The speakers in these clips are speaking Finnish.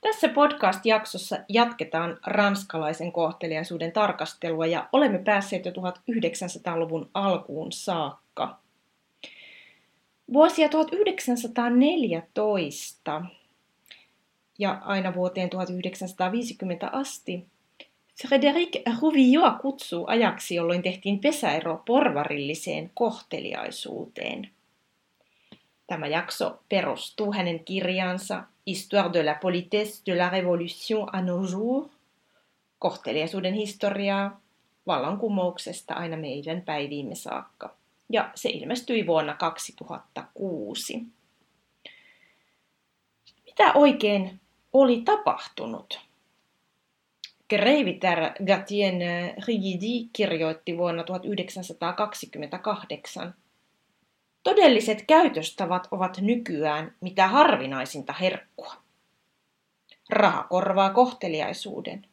Tässä podcast-jaksossa jatketaan ranskalaisen kohteliaisuuden tarkastelua ja olemme päässeet jo 1900-luvun alkuun saakka. Vuosia 1914 ja aina vuoteen 1950 asti Frédéric Rouvilloa kutsuu ajaksi, jolloin tehtiin pesäero porvarilliseen kohteliaisuuteen. Tämä jakso perustuu hänen kirjaansa Histoire de la politesse de la révolution à nos jours, kohteliaisuuden historiaa vallankumouksesta aina meidän päiviimme saakka. Ja se ilmestyi vuonna 2006. Mitä oikein oli tapahtunut? Kreivitar Gatien Rigidi kirjoitti vuonna 1928 Todelliset käytöstavat ovat nykyään mitä harvinaisinta herkkua. Raha korvaa kohteliaisuuden.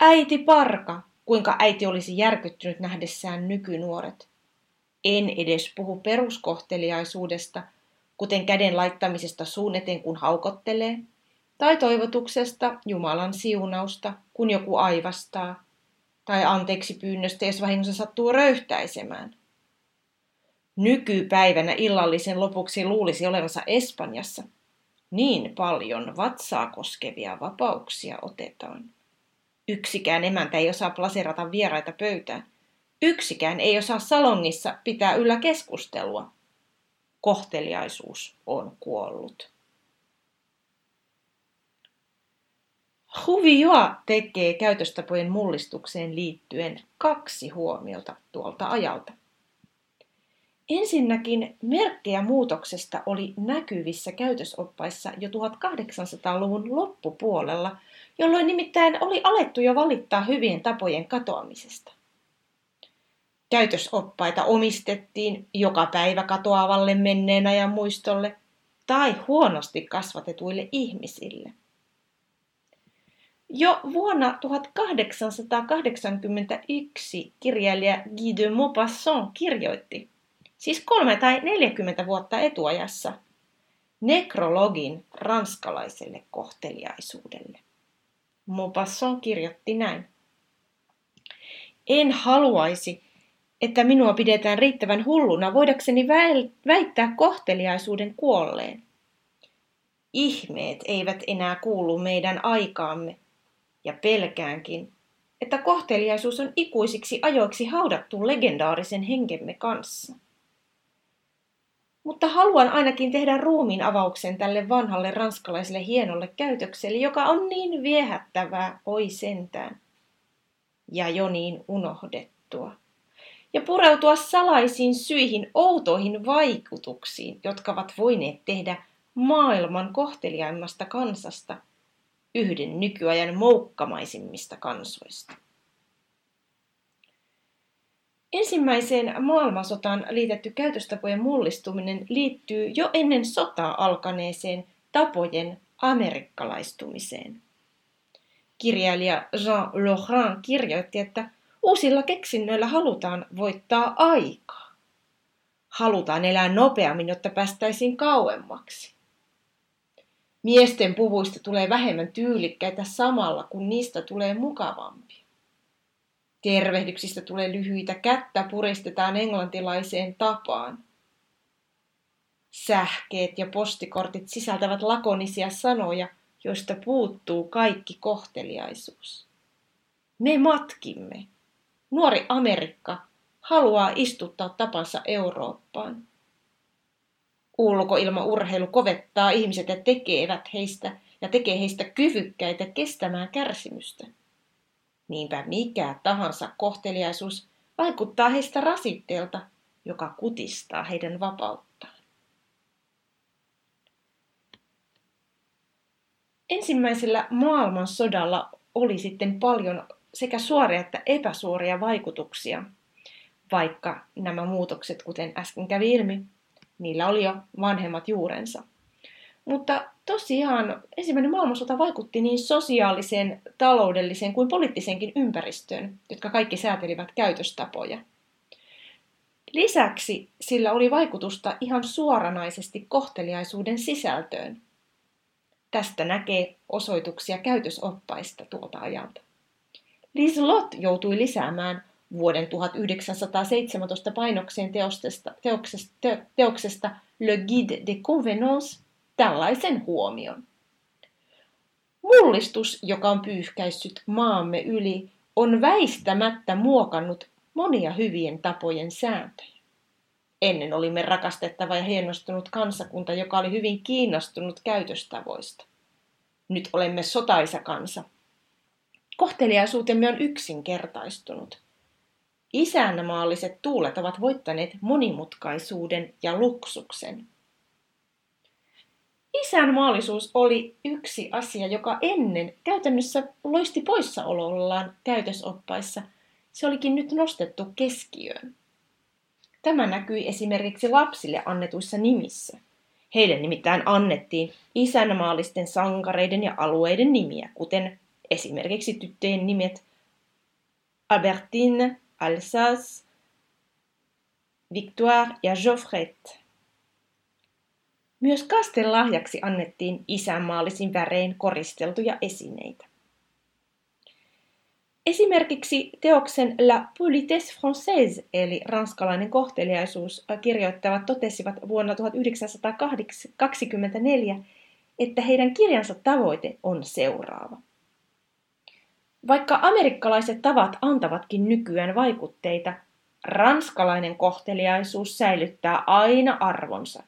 Äiti parka, kuinka äiti olisi järkyttynyt nähdessään nykynuoret. En edes puhu peruskohteliaisuudesta, kuten käden laittamisesta suun eteen kun haukottelee, tai toivotuksesta Jumalan siunausta, kun joku aivastaa, tai anteeksi pyynnöstä, jos vahingossa sattuu röyhtäisemään – Nykypäivänä illallisen lopuksi luulisi olevansa Espanjassa. Niin paljon vatsaa koskevia vapauksia otetaan. Yksikään emäntä ei osaa plaserata vieraita pöytään. Yksikään ei osaa salongissa pitää yllä keskustelua. Kohteliaisuus on kuollut. Huvioa tekee käytöstapojen mullistukseen liittyen kaksi huomiota tuolta ajalta. Ensinnäkin merkkejä muutoksesta oli näkyvissä käytösoppaissa jo 1800-luvun loppupuolella, jolloin nimittäin oli alettu jo valittaa hyvien tapojen katoamisesta. Käytösoppaita omistettiin joka päivä katoavalle menneen ajan muistolle tai huonosti kasvatetuille ihmisille. Jo vuonna 1881 kirjailija Guy de Maupassant kirjoitti – siis kolme tai 40 vuotta etuajassa, nekrologin ranskalaiselle kohteliaisuudelle. Maupassant kirjoitti näin. En haluaisi, että minua pidetään riittävän hulluna voidakseni väittää kohteliaisuuden kuolleen. Ihmeet eivät enää kuulu meidän aikaamme, ja pelkäänkin, että kohteliaisuus on ikuisiksi ajoiksi haudattu legendaarisen henkemme kanssa. Mutta haluan ainakin tehdä ruumiin avauksen tälle vanhalle ranskalaiselle hienolle käytökselle, joka on niin viehättävää, oi sentään. Ja jo niin unohdettua. Ja pureutua salaisiin syihin, outoihin vaikutuksiin, jotka ovat voineet tehdä maailman kohteliaimmasta kansasta yhden nykyajan moukkamaisimmista kansoista. Ensimmäiseen maailmansotaan liitetty käytöstapojen mullistuminen liittyy jo ennen sotaa alkaneeseen tapojen amerikkalaistumiseen. Kirjailija Jean Laurent kirjoitti, että uusilla keksinnöillä halutaan voittaa aikaa. Halutaan elää nopeammin, jotta päästäisiin kauemmaksi. Miesten puvuista tulee vähemmän tyylikkäitä samalla, kun niistä tulee mukavampia. Tervehdyksistä tulee lyhyitä, kättä puristetaan englantilaiseen tapaan. Sähkeet ja postikortit sisältävät lakonisia sanoja, joista puuttuu kaikki kohteliaisuus. Me matkimme. Nuori Amerikka haluaa istuttaa tapansa Eurooppaan. Ulkoilmaurheilu kovettaa ihmiset ja tekevät heistä ja tekee heistä kyvykkäitä kestämään kärsimystä. Niinpä mikä tahansa kohteliaisuus vaikuttaa heistä rasitteelta, joka kutistaa heidän vapauttaan. ensimmäisellä maailmansodalla oli sitten paljon sekä suoria että epäsuoria vaikutuksia, vaikka nämä muutokset, kuten äsken kävi ilmi, niillä oli jo vanhemmat juurensa. Mutta tosiaan ensimmäinen maailmansota vaikutti niin sosiaaliseen, taloudelliseen kuin poliittiseenkin ympäristöön, jotka kaikki säätelivät käytöstapoja. Lisäksi sillä oli vaikutusta ihan suoranaisesti kohteliaisuuden sisältöön. Tästä näkee osoituksia käytösoppaista tuolta ajalta. Liselot joutui lisäämään vuoden 1917 painokseen teoksesta, teoksesta, teoksesta Le Guide de Convenance tällaisen huomion. Mullistus, joka on pyyhkäissyt maamme yli, on väistämättä muokannut monia hyvien tapojen sääntöjä. Ennen olimme rakastettava ja hienostunut kansakunta, joka oli hyvin kiinnostunut käytöstavoista. Nyt olemme sotaisa kansa. Kohteliaisuutemme on yksinkertaistunut. Isänmaalliset tuulet ovat voittaneet monimutkaisuuden ja luksuksen. Isänmaallisuus oli yksi asia, joka ennen käytännössä loisti poissaolollaan käytösoppaissa. Se olikin nyt nostettu keskiöön. Tämä näkyi esimerkiksi lapsille annetuissa nimissä. Heille nimittäin annettiin isänmaallisten sankareiden ja alueiden nimiä, kuten esimerkiksi tyttöjen nimet Albertine, Alsace, Victoire ja Geoffrette. Myös kasten lahjaksi annettiin isänmaallisin värein koristeltuja esineitä. Esimerkiksi teoksen La politesse française, eli ranskalainen kohteliaisuus, kirjoittavat totesivat vuonna 1924, että heidän kirjansa tavoite on seuraava. Vaikka amerikkalaiset tavat antavatkin nykyään vaikutteita, ranskalainen kohteliaisuus säilyttää aina arvonsa.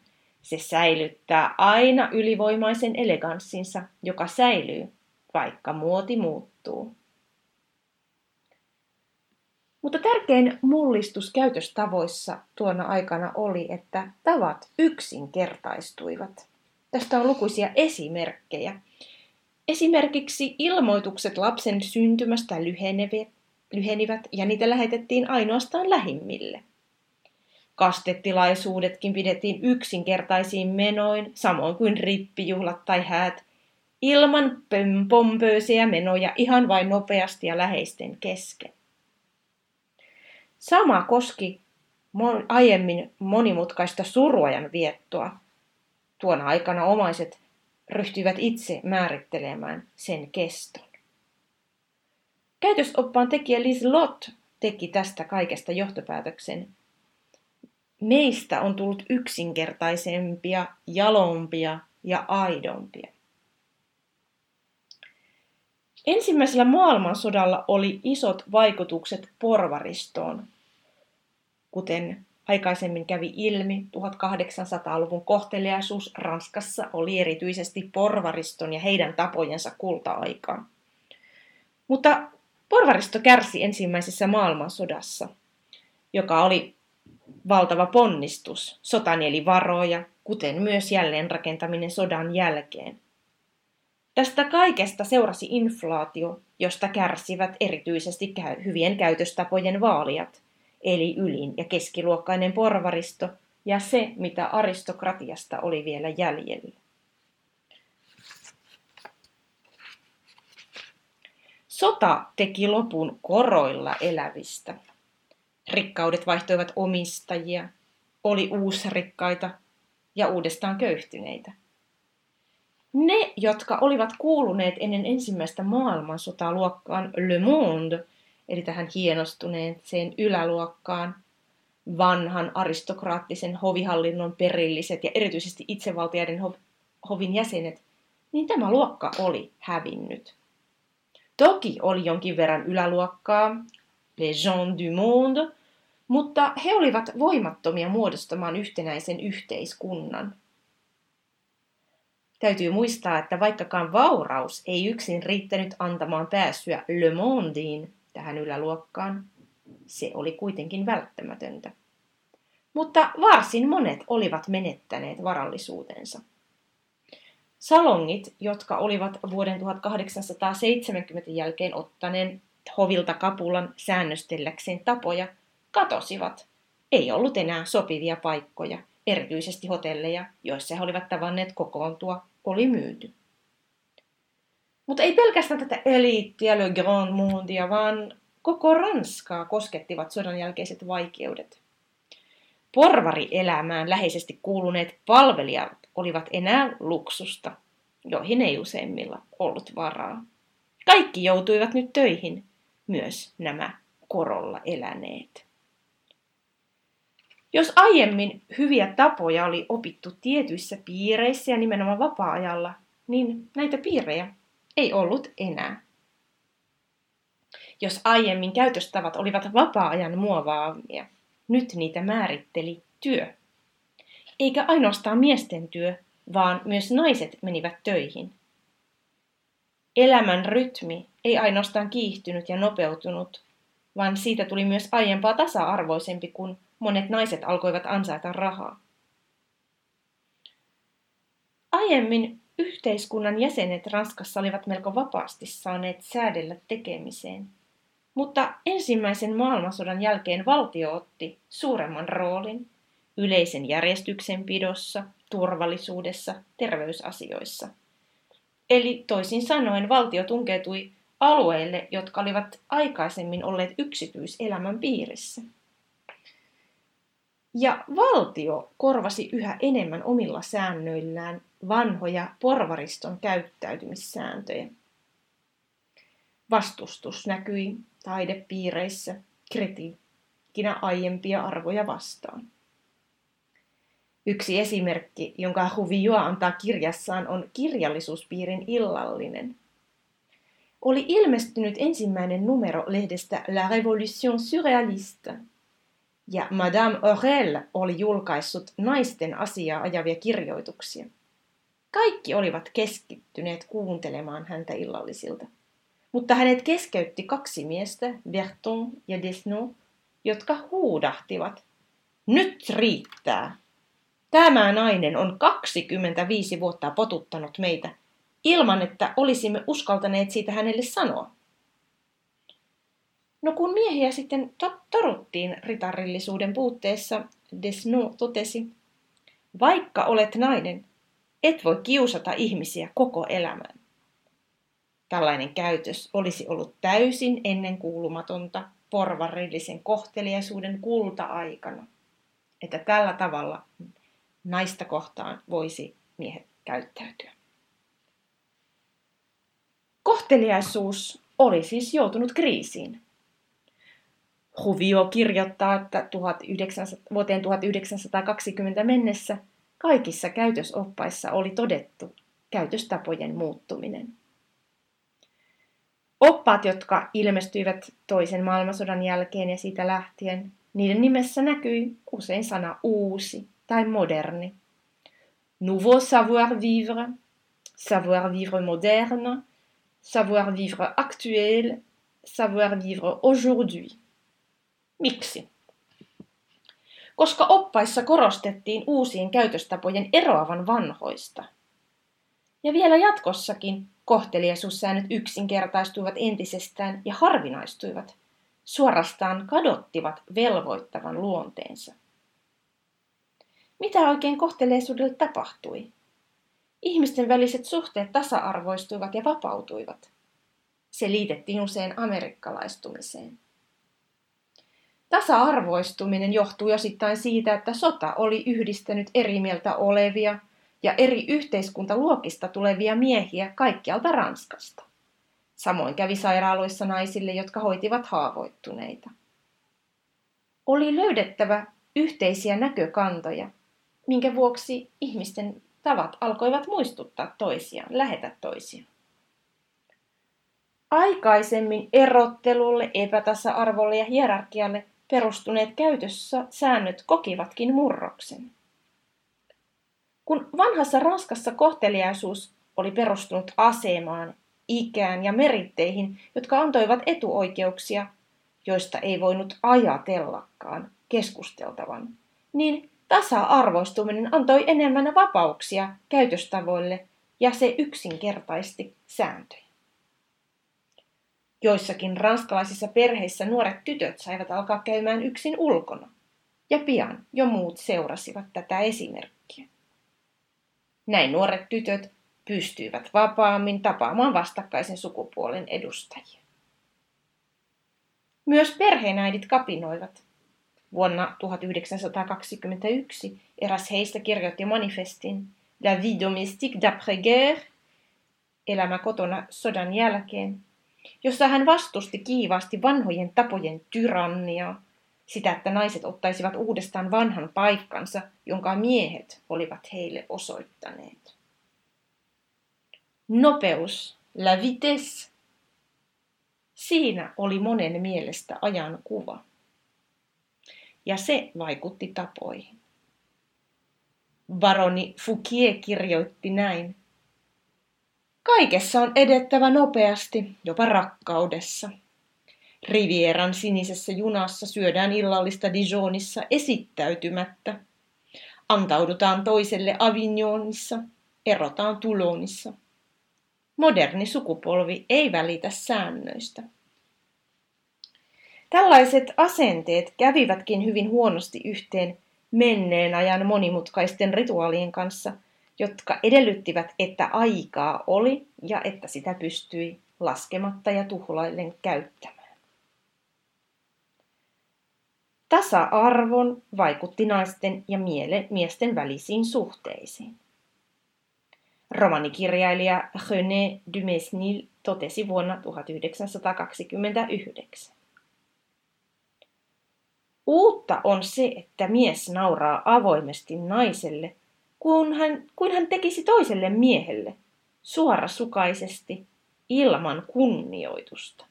Se säilyttää aina ylivoimaisen eleganssinsa, joka säilyy, vaikka muoti muuttuu. Mutta tärkein mullistus käytöstavoissa tuona aikana oli, että tavat yksinkertaistuivat. Tästä on lukuisia esimerkkejä. Esimerkiksi ilmoitukset lapsen syntymästä lyhenivät ja niitä lähetettiin ainoastaan lähimmille. Kastetilaisuudetkin pidettiin yksinkertaisiin menoin, samoin kuin rippijuhlat tai häät, ilman pompöösiä menoja ihan vain nopeasti ja läheisten kesken. Sama koski aiemmin monimutkaista suruajan viettoa. Tuona aikana omaiset ryhtyivät itse määrittelemään sen keston. Käytösoppaan tekijä Liz Lott teki tästä kaikesta johtopäätöksen. Meistä on tullut yksinkertaisempia, jalompia ja aidompia. Ensimmäisellä maailmansodalla oli isot vaikutukset porvaristoon, kuten aikaisemmin kävi ilmi, 1800-luvun kohteliaisuus Ranskassa oli erityisesti porvariston ja heidän tapojensa kulta-aikaa. Mutta porvaristo kärsi ensimmäisessä maailmansodassa, joka oli valtava ponnistus. Sota nieli varoja, kuten myös jälleenrakentaminen sodan jälkeen. Tästä kaikesta seurasi inflaatio, josta kärsivät erityisesti hyvien käytöstapojen vaalijat, eli ylin- ja keskiluokkainen porvaristo ja se, mitä aristokratiasta oli vielä jäljellä. Sota teki lopun koroilla elävistä. Rikkaudet vaihtoivat omistajia, oli uusrikkaita ja uudestaan köyhtyneitä. Ne, jotka olivat kuuluneet ennen ensimmäistä maailmansotaa luokkaan Le Monde, eli tähän hienostuneeseen yläluokkaan, vanhan aristokraattisen hovihallinnon perilliset ja erityisesti itsevaltiaiden hovin jäsenet, niin tämä luokka oli hävinnyt. Toki oli jonkin verran yläluokkaa, les gens du monde, mutta he olivat voimattomia muodostamaan yhtenäisen yhteiskunnan – Täytyy muistaa, että vaikkakaan vauraus ei yksin riittänyt antamaan pääsyä Le Mondiin, tähän yläluokkaan, se oli kuitenkin välttämätöntä. Mutta varsin monet olivat menettäneet varallisuutensa. Salongit, jotka olivat vuoden 1870 jälkeen ottaneen hovilta kapulan säännöstelläkseen tapoja, katosivat. Ei ollut enää sopivia paikkoja, erityisesti hotelleja, joissa he olivat tavanneet kokoontua, oli myyty. Mutta ei pelkästään tätä eliittiä, le grand mondia, vaan koko Ranskaa koskettivat sodan jälkeiset vaikeudet. Porvarielämään läheisesti kuuluneet palvelijat olivat enää luksusta, joihin ei useimmilla ollut varaa. Kaikki joutuivat nyt töihin, myös nämä korolla eläneet. Jos aiemmin hyviä tapoja oli opittu tietyissä piireissä ja nimenomaan vapaa-ajalla, niin näitä piirejä ei ollut enää. Jos aiemmin käytöstavat olivat vapaa-ajan muovaamia, nyt niitä määritteli työ. Eikä ainoastaan miesten työ, vaan myös naiset menivät töihin. Elämän rytmi ei ainoastaan kiihtynyt ja nopeutunut, vaan siitä tuli myös aiempaa tasa-arvoisempi, kun monet naiset alkoivat ansaita rahaa. Aiemmin yhteiskunnan jäsenet Ranskassa olivat melko vapaasti saaneet säädellä tekemiseen, mutta ensimmäisen maailmansodan jälkeen valtio otti suuremman roolin yleisen järjestyksen pidossa, turvallisuudessa, terveysasioissa. Eli toisin sanoen valtio tunkeutui alueille, jotka olivat aikaisemmin olleet yksityiselämän piirissä. Ja valtio korvasi yhä enemmän omilla säännöillään vanhoja porvariston käyttäytymissääntöjä. Vastustus näkyi taidepiireissä kritiikkinä aiempia arvoja vastaan. Yksi esimerkki, jonka Huvio antaa kirjassaan, on kirjallisuuspiirin illallinen. Oli ilmestynyt ensimmäinen numero lehdestä La Révolution surréaliste, ja Madame Aurel oli julkaissut naisten asiaa ajavia kirjoituksia. Kaikki olivat keskittyneet kuuntelemaan häntä illallisilta. Mutta hänet keskeytti kaksi miestä, Berton ja Desno, jotka huudahtivat. Nyt riittää! Tämä nainen on 25 vuotta potuttanut meitä, ilman että olisimme uskaltaneet siitä hänelle sanoa. No kun miehiä sitten toruttiin ritarillisuuden puutteessa, Desno totesi, vaikka olet nainen, et voi kiusata ihmisiä koko elämän. Tällainen käytös olisi ollut täysin ennenkuulumatonta porvarillisen kohteliaisuuden kulta-aikana, että tällä tavalla naista kohtaan voisi miehet käyttäytyä. Kohteliaisuus oli siis joutunut kriisiin. Huvio kirjoittaa, että 1900, vuoteen 1920 mennessä kaikissa käytösoppaissa oli todettu käytöstapojen muuttuminen. Oppaat, jotka ilmestyivät toisen maailmansodan jälkeen ja siitä lähtien, niiden nimessä näkyi usein sana uusi tai moderni. Nouveau savoir-vivre, savoir-vivre moderne, savoir-vivre actuel, savoir-vivre aujourd'hui. Miksi? Koska oppaissa korostettiin uusien käytöstapojen eroavan vanhoista. Ja vielä jatkossakin kohteliaisuussäännöt yksinkertaistuivat entisestään ja harvinaistuivat, suorastaan kadottivat velvoittavan luonteensa. Mitä oikein kohteleisuudelle tapahtui? Ihmisten väliset suhteet tasa-arvoistuivat ja vapautuivat. Se liitettiin usein amerikkalaistumiseen. Tasa-arvoistuminen johtui osittain siitä, että sota oli yhdistänyt eri mieltä olevia ja eri yhteiskuntaluokista tulevia miehiä kaikkialta Ranskasta. Samoin kävi sairaaloissa naisille, jotka hoitivat haavoittuneita. Oli löydettävä yhteisiä näkökantoja minkä vuoksi ihmisten tavat alkoivat muistuttaa toisiaan, lähetä toisiaan. Aikaisemmin erottelulle, epätasa-arvolle ja hierarkialle perustuneet käytössä säännöt kokivatkin murroksen. Kun vanhassa Ranskassa kohteliaisuus oli perustunut asemaan, ikään ja meritteihin, jotka antoivat etuoikeuksia, joista ei voinut ajatellakaan keskusteltavan, niin Tasa-arvoistuminen antoi enemmän vapauksia käytöstavoille ja se yksinkertaisti sääntöjä. Joissakin ranskalaisissa perheissä nuoret tytöt saivat alkaa käymään yksin ulkona, ja pian jo muut seurasivat tätä esimerkkiä. Näin nuoret tytöt pystyivät vapaammin tapaamaan vastakkaisen sukupuolen edustajia. Myös perheenäidit kapinoivat. Vuonna 1921 eräs heistä kirjoitti manifestin La vie domestique d'après-guerre, elämä kotona sodan jälkeen, jossa hän vastusti kiivaasti vanhojen tapojen tyranniaa, sitä, että naiset ottaisivat uudestaan vanhan paikkansa, jonka miehet olivat heille osoittaneet. Nopeus, la vitesse. Siinä oli monen mielestä ajan kuva. Ja se vaikutti tapoihin. Baroni Fouquier kirjoitti näin. Kaikessa on edettävä nopeasti, jopa rakkaudessa. Rivieran sinisessä junassa syödään illallista Dijonissa esittäytymättä. Antaudutaan toiselle Avignonissa, erotaan Toulonissa. Moderni sukupolvi ei välitä säännöistä. Tällaiset asenteet kävivätkin hyvin huonosti yhteen menneen ajan monimutkaisten rituaalien kanssa, jotka edellyttivät, että aikaa oli ja että sitä pystyi laskematta ja tuhlaillen käyttämään. Tasa-arvon vaikutti naisten ja miele, miesten välisiin suhteisiin. Romanikirjailija René Dumesnil totesi vuonna 1929. Uutta on se, että mies nauraa avoimesti naiselle, kun hän, kun hän tekisi toiselle miehelle, suorasukaisesti, ilman kunnioitusta.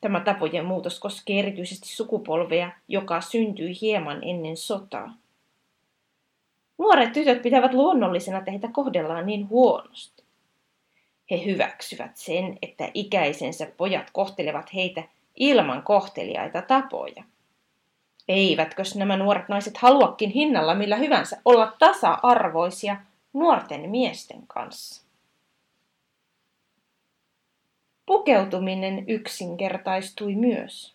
Tämä tapojen muutos koskee erityisesti sukupolvea, joka syntyi hieman ennen sotaa. Nuoret tytöt pitävät luonnollisena, että heitä kohdellaan niin huonosti. He hyväksyvät sen, että ikäisensä pojat kohtelevat heitä ilman kohteliaita tapoja. Eivätkö nämä nuoret naiset haluakin hinnalla millä hyvänsä olla tasa-arvoisia nuorten miesten kanssa? Pukeutuminen yksinkertaistui myös.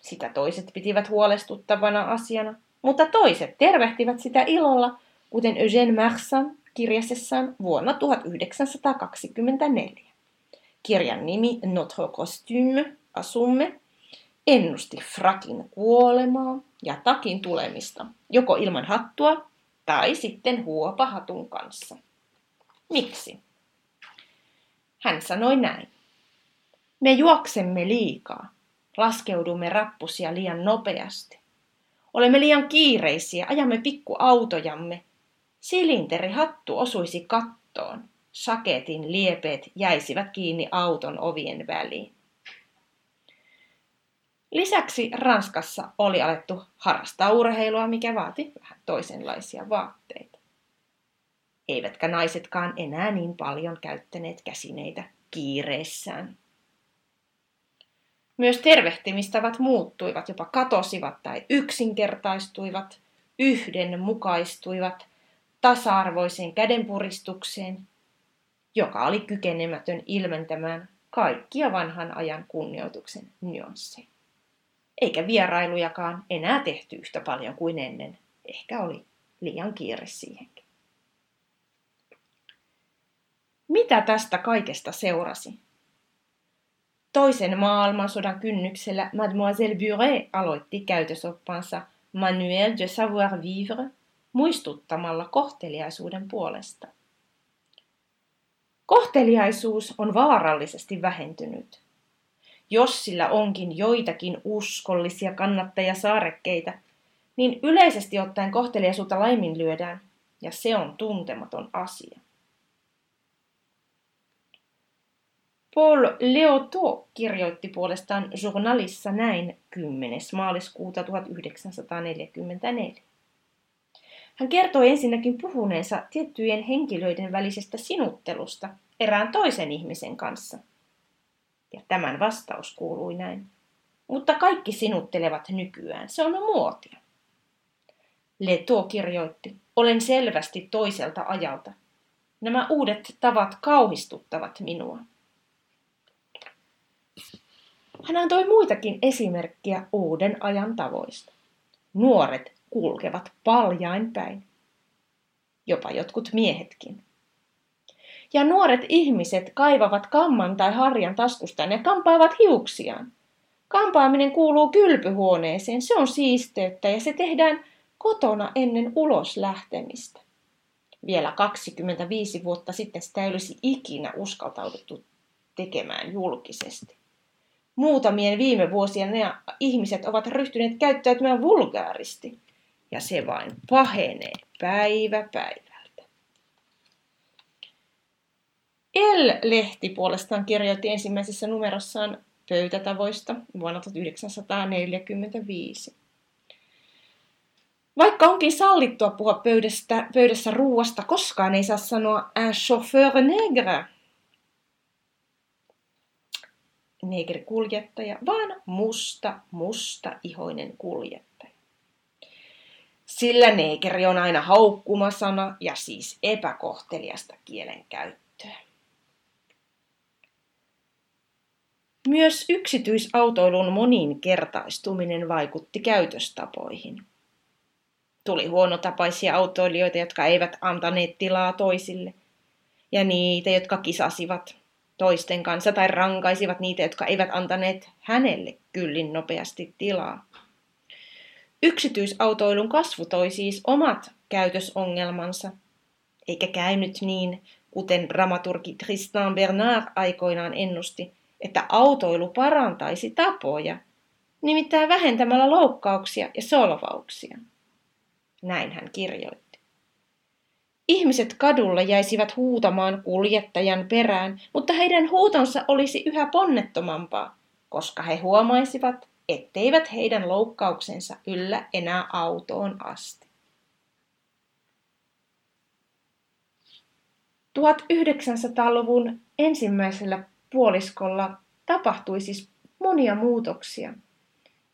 Sitä toiset pitivät huolestuttavana asiana, mutta toiset tervehtivät sitä ilolla, kuten Eugène Marsan kirjasessaan vuonna 1924. Kirjan nimi Notre costume, asumme, ennusti frakin kuolemaa ja takin tulemista, joko ilman hattua tai sitten huopahatun kanssa. Miksi? Hän sanoi näin. Me juoksemme liikaa, laskeudumme rappusia liian nopeasti. Olemme liian kiireisiä, ajamme pikkuautojamme. Silinterihattu osuisi kattoon. Saketin liepeet jäisivät kiinni auton ovien väliin. Lisäksi Ranskassa oli alettu harrastaa urheilua, mikä vaati vähän toisenlaisia vaatteita. Eivätkä naisetkaan enää niin paljon käyttäneet käsineitä kiireessään. Myös tervehtimistavat muuttuivat, jopa katosivat tai yksinkertaistuivat, yhdenmukaistuivat tasa-arvoiseen kädenpuristukseen, joka oli kykenemätön ilmentämään kaikkia vanhan ajan kunnioituksen nyansseja eikä vierailujakaan enää tehty yhtä paljon kuin ennen. Ehkä oli liian kiire siihenkin. Mitä tästä kaikesta seurasi? Toisen maailmansodan kynnyksellä Mademoiselle Buret aloitti käytösoppansa Manuel de savoir-vivre muistuttamalla kohteliaisuuden puolesta. Kohteliaisuus on vaarallisesti vähentynyt jos sillä onkin joitakin uskollisia kannattajasaarekkeita, niin yleisesti ottaen kohteliaisuutta laiminlyödään, ja se on tuntematon asia. Paul Leoto kirjoitti puolestaan journalissa näin 10. maaliskuuta 1944. Hän kertoi ensinnäkin puhuneensa tiettyjen henkilöiden välisestä sinuttelusta erään toisen ihmisen kanssa – ja tämän vastaus kuului näin. Mutta kaikki sinuttelevat nykyään, se on muotia. Leto kirjoitti, olen selvästi toiselta ajalta. Nämä uudet tavat kauhistuttavat minua. Hän antoi muitakin esimerkkiä uuden ajan tavoista. Nuoret kulkevat paljain päin. Jopa jotkut miehetkin. Ja nuoret ihmiset kaivavat kamman tai harjan taskustaan ja kampaavat hiuksiaan. Kampaaminen kuuluu kylpyhuoneeseen, se on siisteyttä ja se tehdään kotona ennen ulos lähtemistä. Vielä 25 vuotta sitten sitä ei olisi ikinä uskaltauduttu tekemään julkisesti. Muutamien viime vuosien ne ihmiset ovat ryhtyneet käyttäytymään vulgaaristi, ja se vain pahenee päivä päivältä. El-lehti puolestaan kirjoitti ensimmäisessä numerossaan pöytätavoista vuonna 1945. Vaikka onkin sallittua puhua pöydästä, pöydässä ruuasta, koskaan ei saa sanoa un chauffeur nègre, negrikuljettaja, vaan musta, musta ihoinen kuljettaja. Sillä neekeri on aina haukkumasana ja siis epäkohteliasta kielenkäyttöä. Myös yksityisautoilun moninkertaistuminen vaikutti käytöstapoihin. Tuli huonotapaisia autoilijoita, jotka eivät antaneet tilaa toisille, ja niitä, jotka kisasivat toisten kanssa tai rankaisivat niitä, jotka eivät antaneet hänelle kyllin nopeasti tilaa. Yksityisautoilun kasvu toi siis omat käytösongelmansa, eikä käynyt niin, kuten dramaturgi Tristan Bernard aikoinaan ennusti, että autoilu parantaisi tapoja, nimittäin vähentämällä loukkauksia ja solvauksia. Näin hän kirjoitti. Ihmiset kadulla jäisivät huutamaan kuljettajan perään, mutta heidän huutonsa olisi yhä ponnettomampaa, koska he huomaisivat, etteivät heidän loukkauksensa yllä enää autoon asti. 1900-luvun ensimmäisellä puoliskolla tapahtui siis monia muutoksia,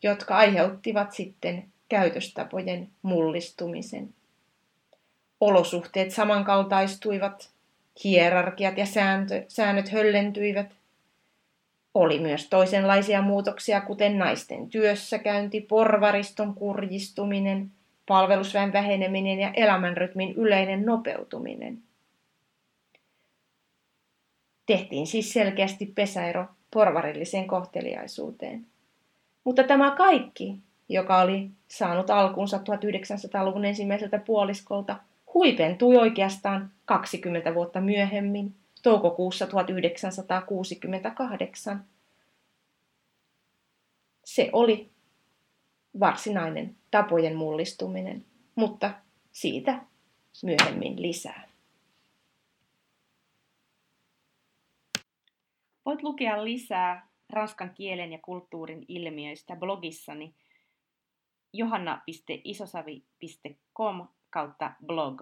jotka aiheuttivat sitten käytöstapojen mullistumisen. Olosuhteet samankaltaistuivat, hierarkiat ja sääntö, säännöt höllentyivät. Oli myös toisenlaisia muutoksia, kuten naisten työssäkäynti, porvariston kurjistuminen, palvelusväen väheneminen ja elämänrytmin yleinen nopeutuminen. Tehtiin siis selkeästi pesäero porvarilliseen kohteliaisuuteen. Mutta tämä kaikki, joka oli saanut alkunsa 1900-luvun ensimmäiseltä puoliskolta, huipentui oikeastaan 20 vuotta myöhemmin, toukokuussa 1968. Se oli varsinainen tapojen mullistuminen, mutta siitä myöhemmin lisää. Voit lukea lisää ranskan kielen ja kulttuurin ilmiöistä blogissani johanna.isosavi.com kautta blog.